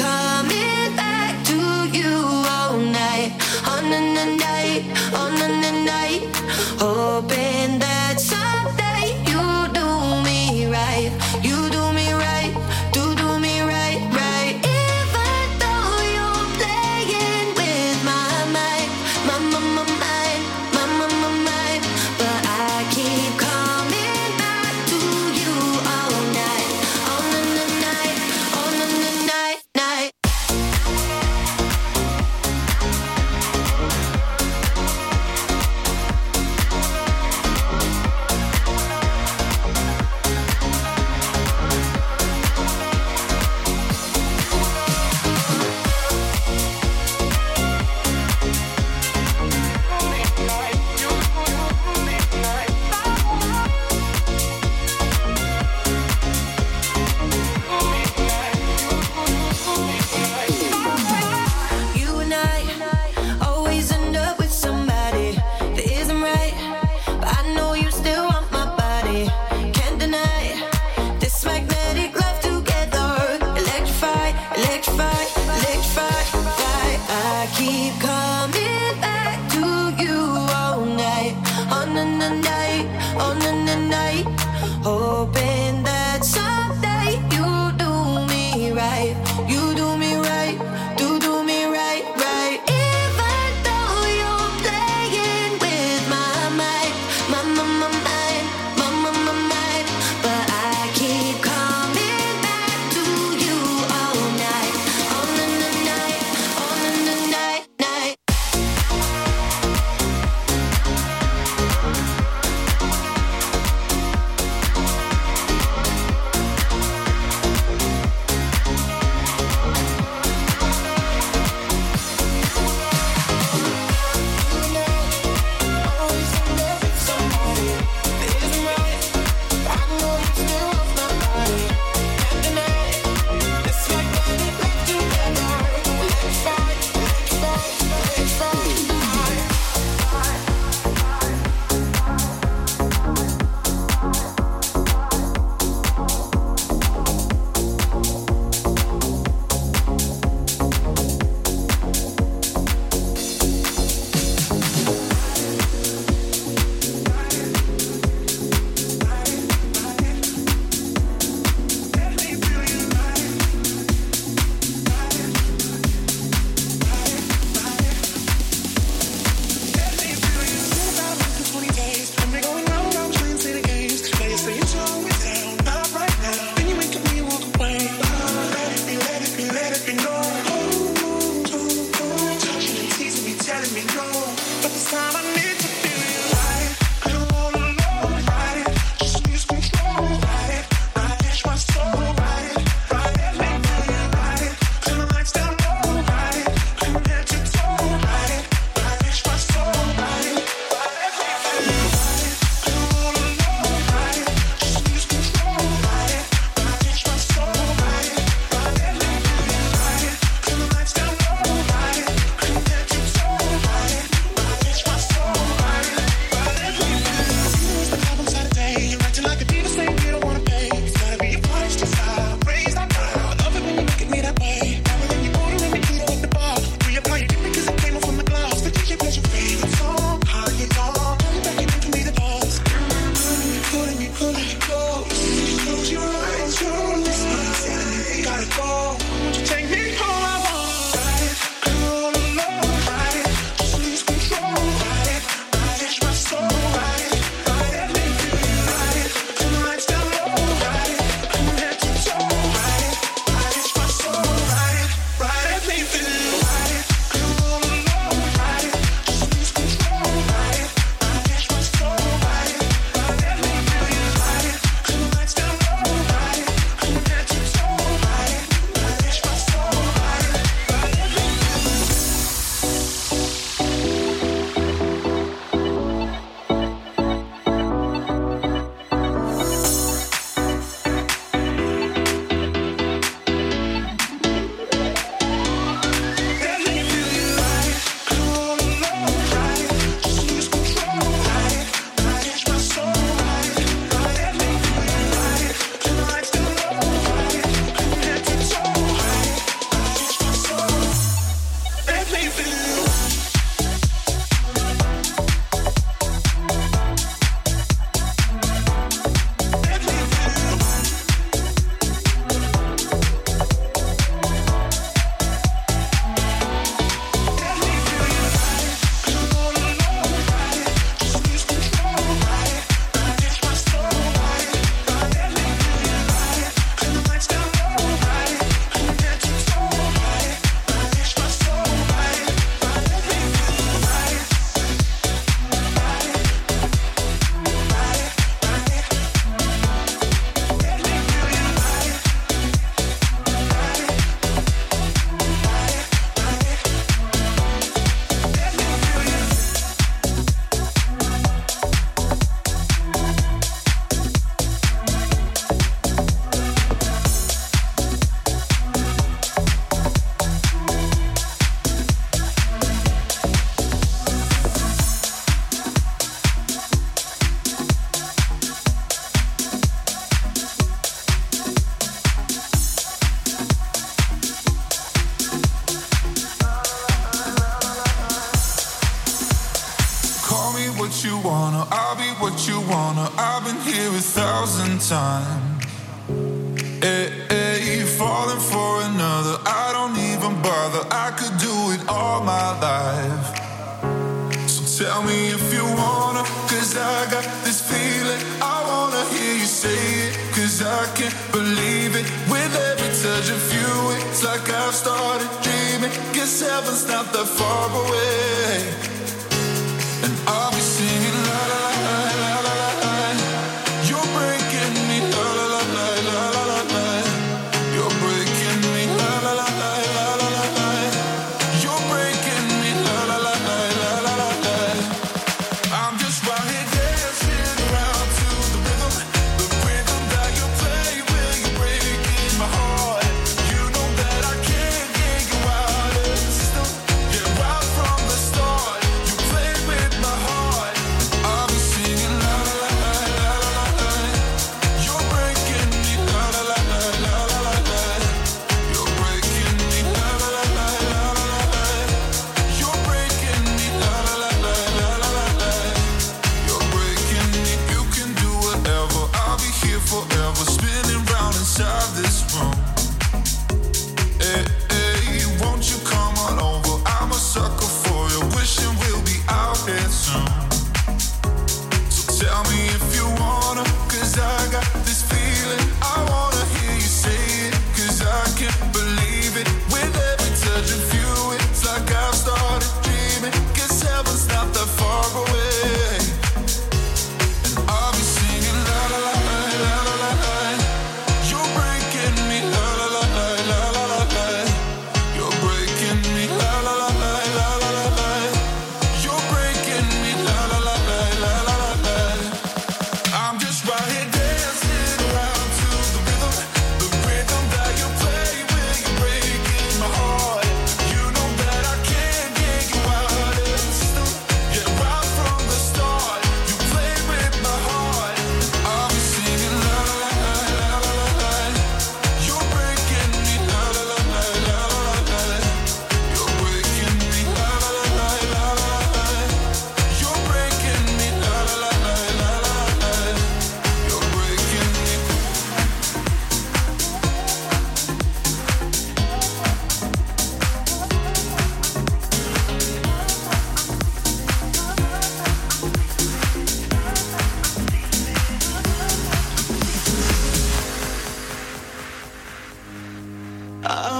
night,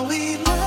we.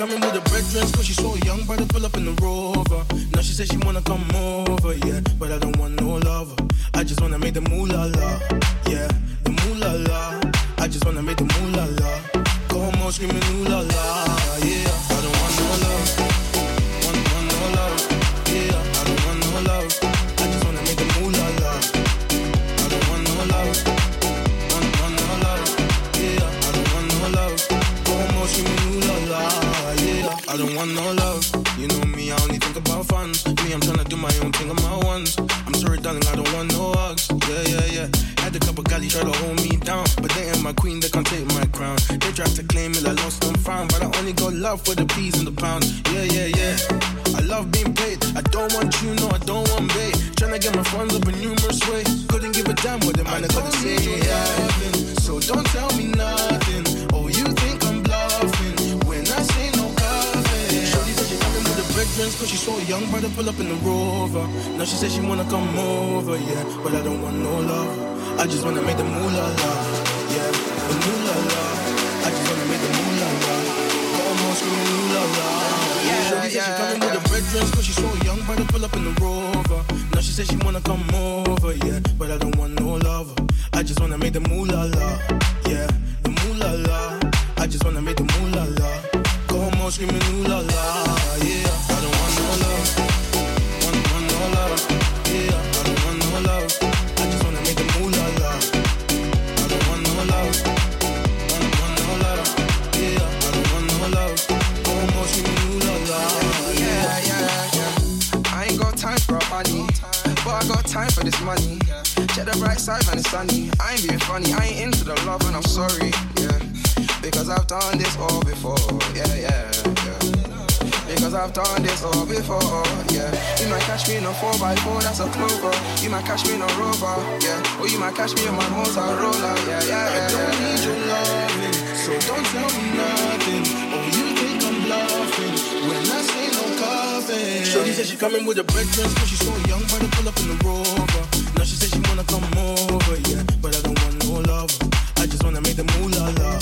Coming with the red dress cause she saw a young brother pull up in the rover. Now she says she wanna come over, yeah. But I don't want no lover. I just wanna make the moolah la, yeah. The moolah la. I just wanna make the moolah la. Come on, screaming ooh la la, want no love. You know me, I only think about fun. Me, I'm tryna do my own thing on my ones. I'm sorry, darling, I don't want no hugs. Yeah, yeah, yeah. Had a couple galley try to hold me down, but they ain't my queen, they can't take my crown. They tried to claim it, I lost and found, but I only got love for the peas and the pounds. Yeah, she saw a young brother pull up in the rover. Now she said she wanna come over, yeah. But I don't want no love. I just wanna make the moolah love, yeah. The moolah la. I just wanna make the moolah la. Come on, scream moolah la. Yeah, Shorty said she coming with the red dress cause she saw a young brother pull up in the rover. Now she said she wanna come over, yeah. But I don't want no lover. Because I've done this all before, yeah. You might catch me in a 4x4, that's a clover. You might catch me in a rover, yeah. Or you might catch me in my Motorola, yeah, yeah, yeah. I don't need your loving, so don't tell me nothing. Oh, you think I'm bluffing when I say no coffee. Shorty said she coming with a dress cause she saw a young brother pull up in the rover. Now she said she wanna come over, yeah. But I don't want no love. I just wanna make the moolah la,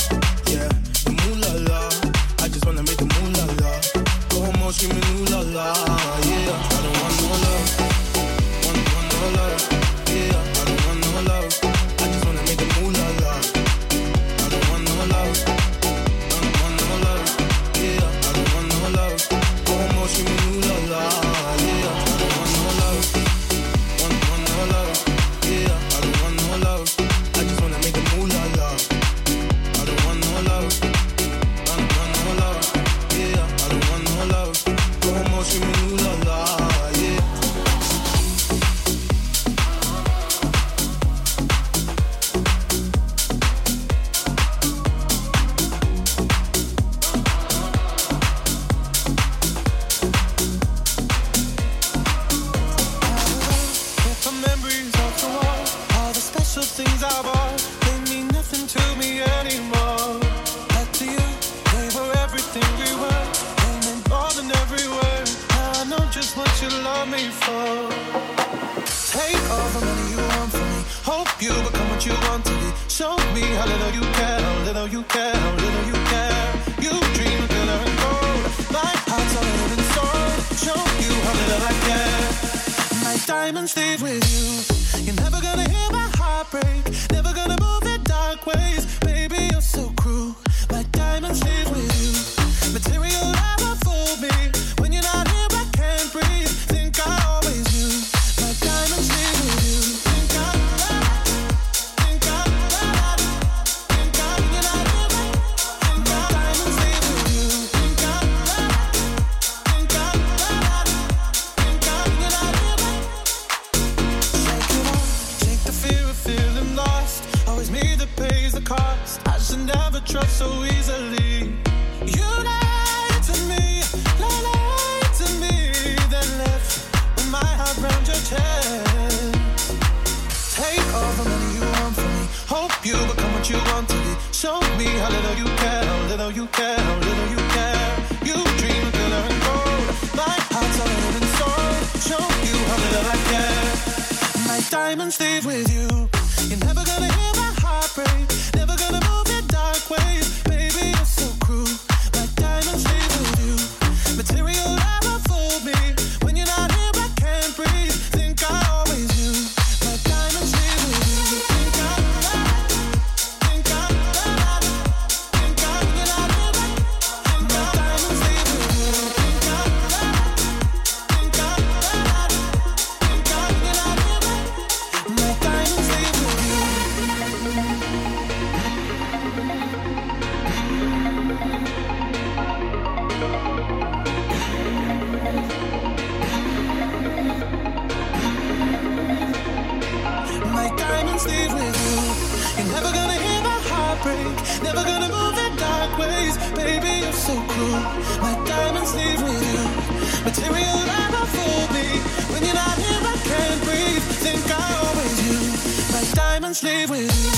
My diamonds leave. Material fool me. When you're not here, I can't breathe. You. Diamonds with you.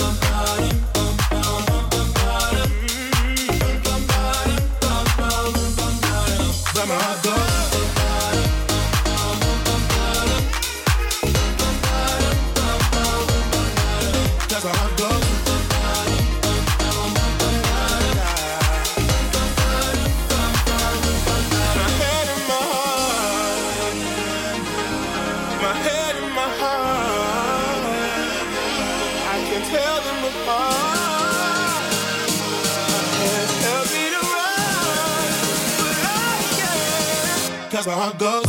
I go.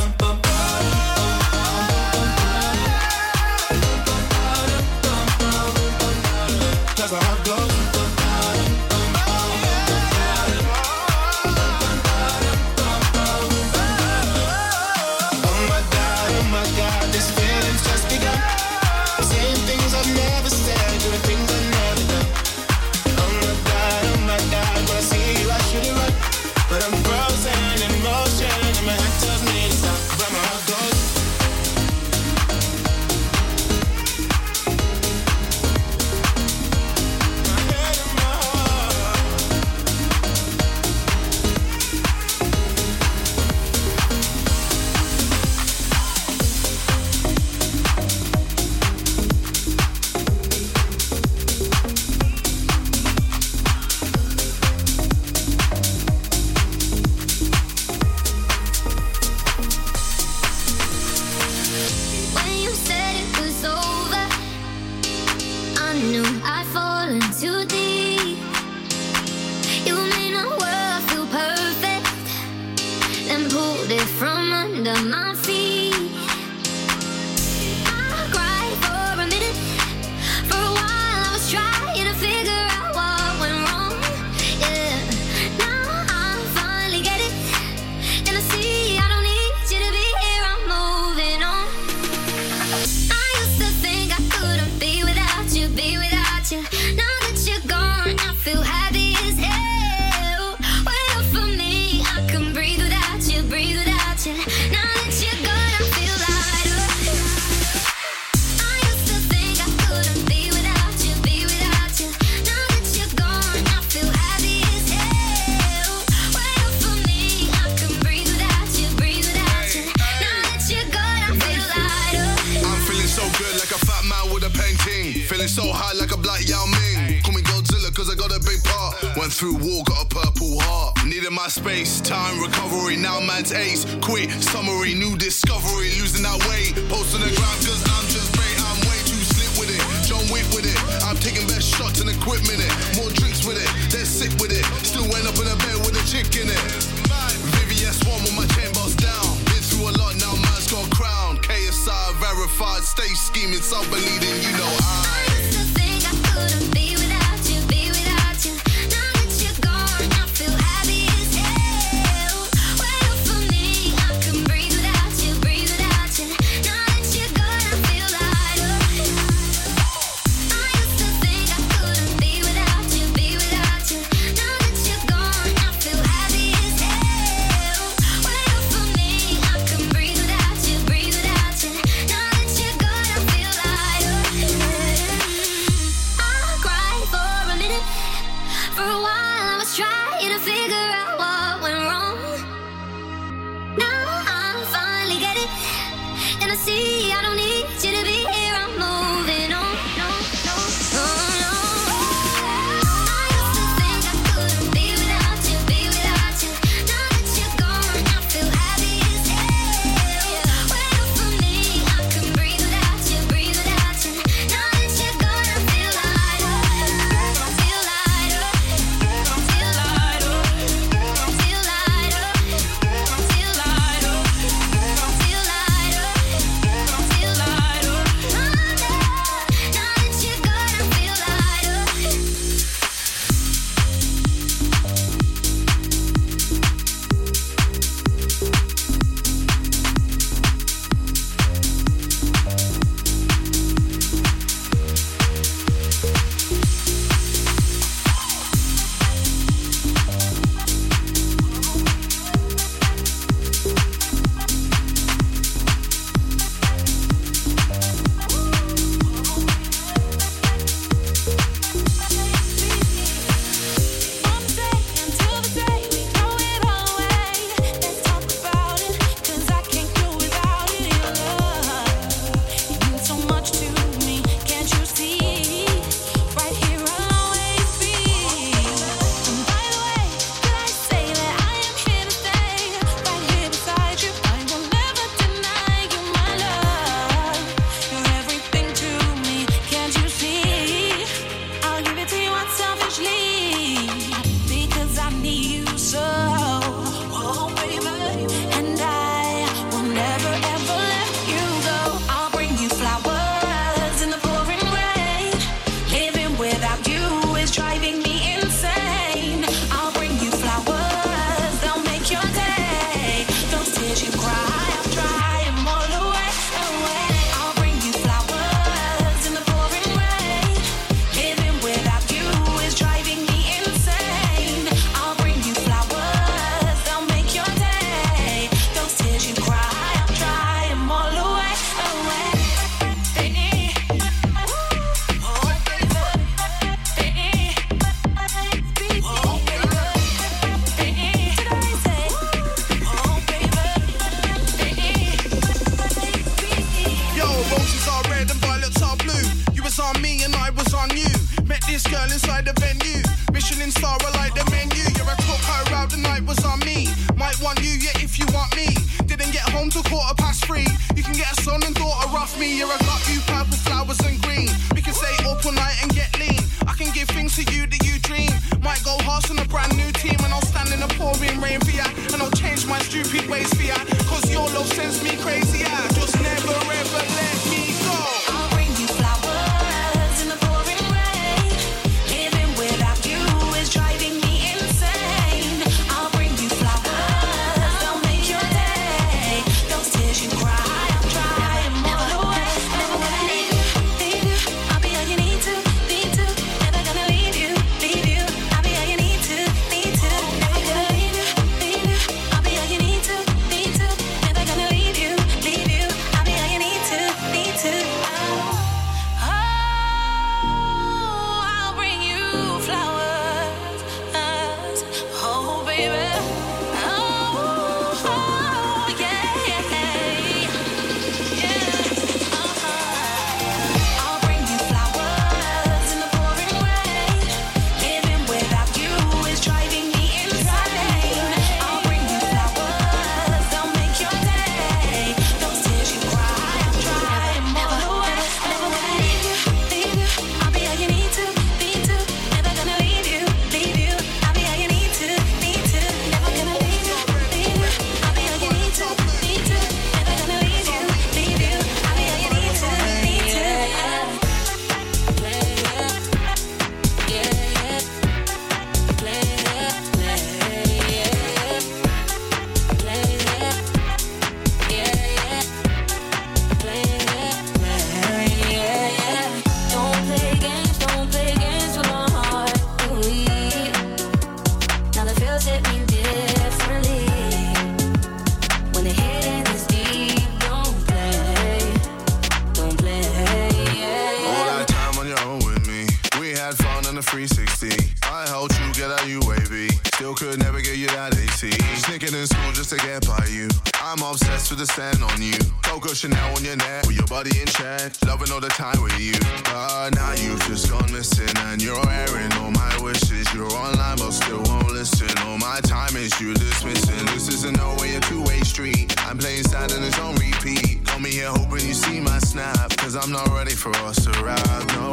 Still won't listen. All my time is you dismissing. This isn't no way a two-way street. I'm playing sad and it's on repeat. Call me here hoping you see my snap, cause I'm not ready for us to ride. No.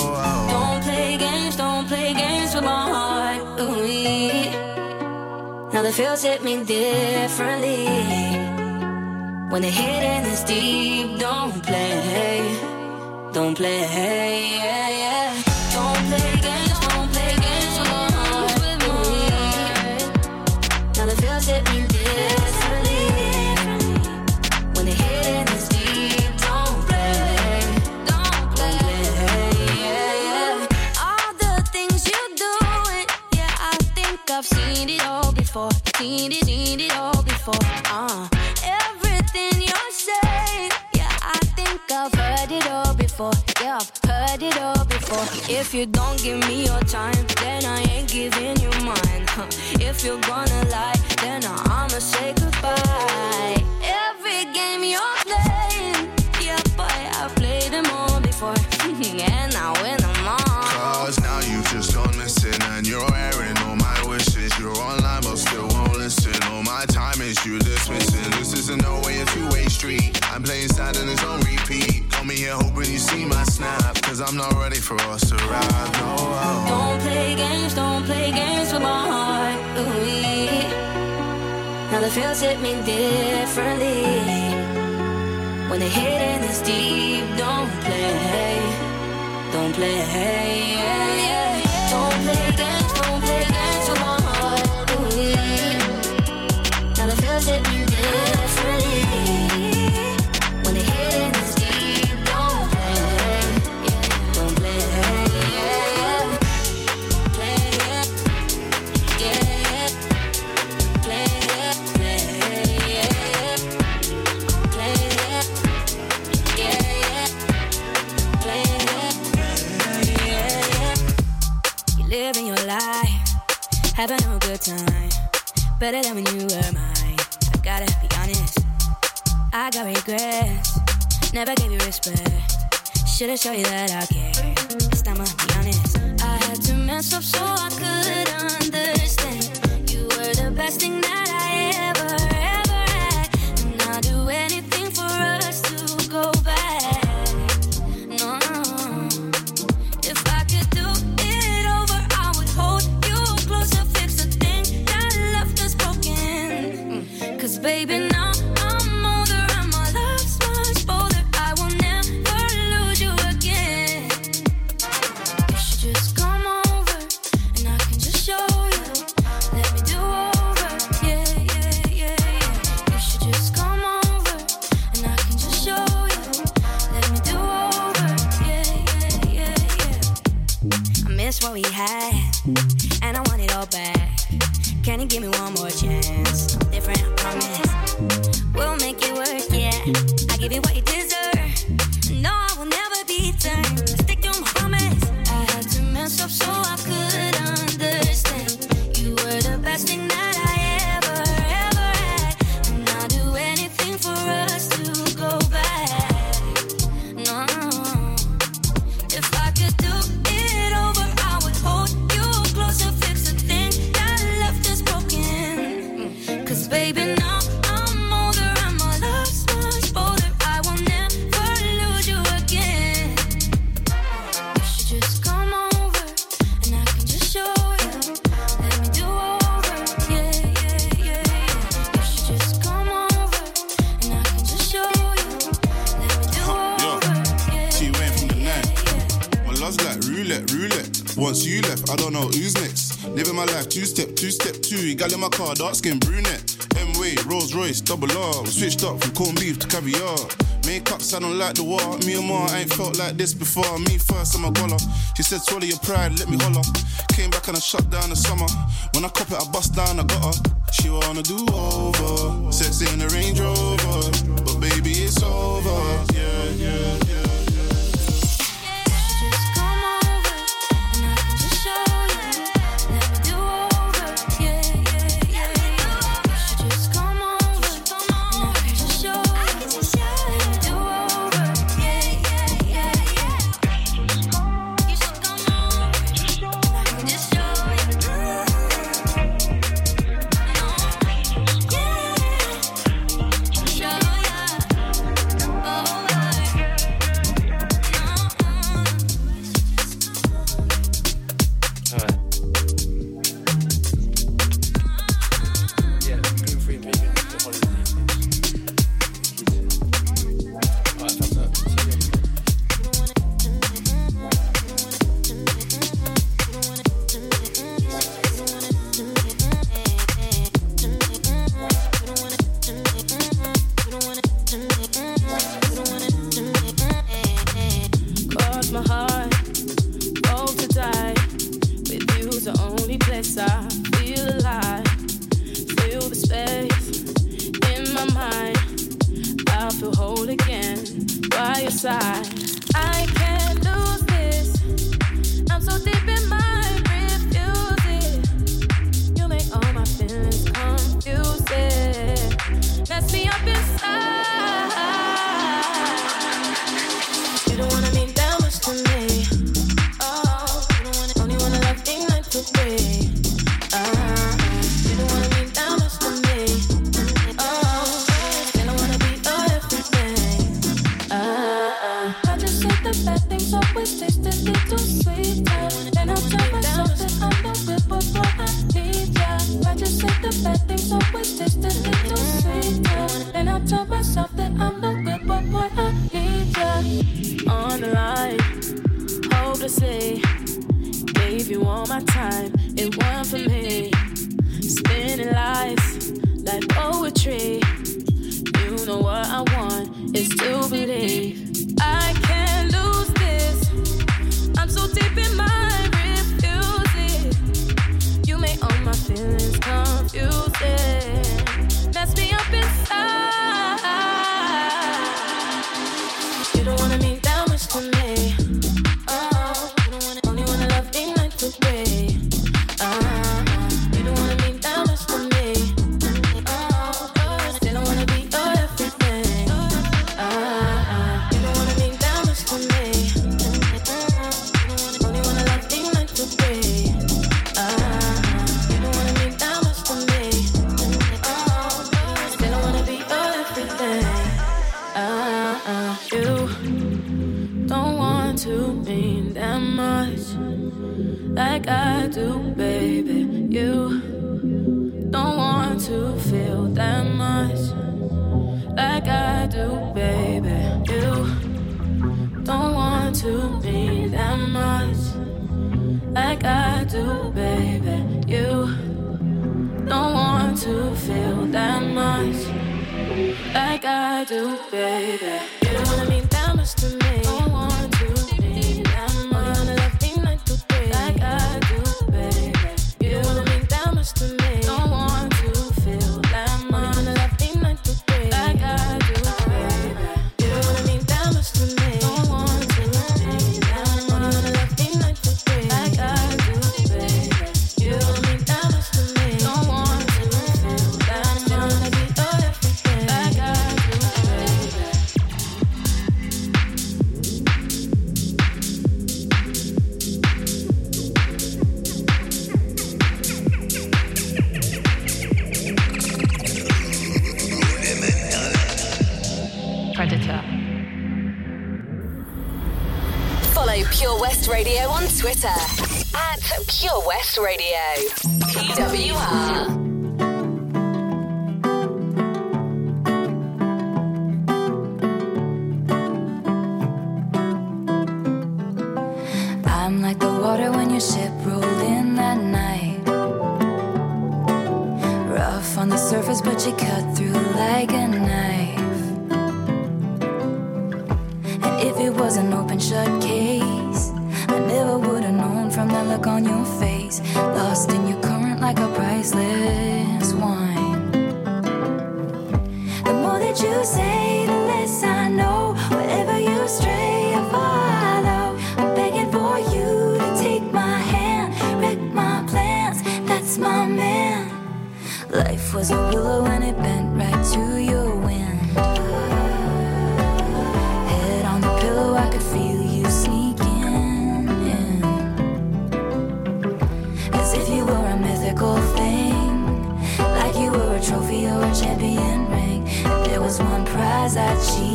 Don't play games, don't play games with my heart. Now the feels hit me differently. When the hitting is deep, don't play, don't play, yeah, yeah. Seen it, seen it all before. Uh, everything you're saying, yeah, I think I've heard it all before. Yeah, I've heard it all before. If you don't give me your time, then I ain't giving you mine. Huh. If you're gonna lie, then I'ma say goodbye. Every game you're playing, yeah, boy, I've played them all before, and I win them all. Cause now you've just gone missing and you're you dismissing. This isn't no way a two-way street. I'm playing sad and it's on repeat. Call me here hoping you see my snap. Cause I'm not ready for us to ride. No. Don't play games, don't play games with my heart. Ooh, now the feels hit me differently. When the hitting is deep, don't play, don't play, yeah, yeah. Should've you that my car, dark skin brunette. M way, Rolls Royce, double R. Switched up from corned beef to caviar. Don't like the war. Me and Ma ain't felt like this before. Me first, I'm a goller. She said, swallow your pride, let me holler. Came back and I shut down the summer. When I cop it, I bust down, I got her. She wanna do over. Sex in a Range Rover. But baby, it's over. Yeah, yeah, yeah. I do, baby. You don't want to feel that much like I do, baby. You don't want to be that much like I do, baby. You don't want to feel that much like I do, baby. If it was an open shut case, I never would have known from that look on your face. Lost in your current like a priceless wine. The more that you say, the less I know. Wherever you stray, I follow. I'm begging for you to take my hand, wreck my plans. That's my man. Life was a willow and it bent right to you. eyes at you.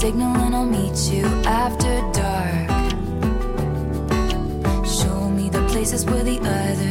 signal and I'll meet you after dark. Show me the places where the other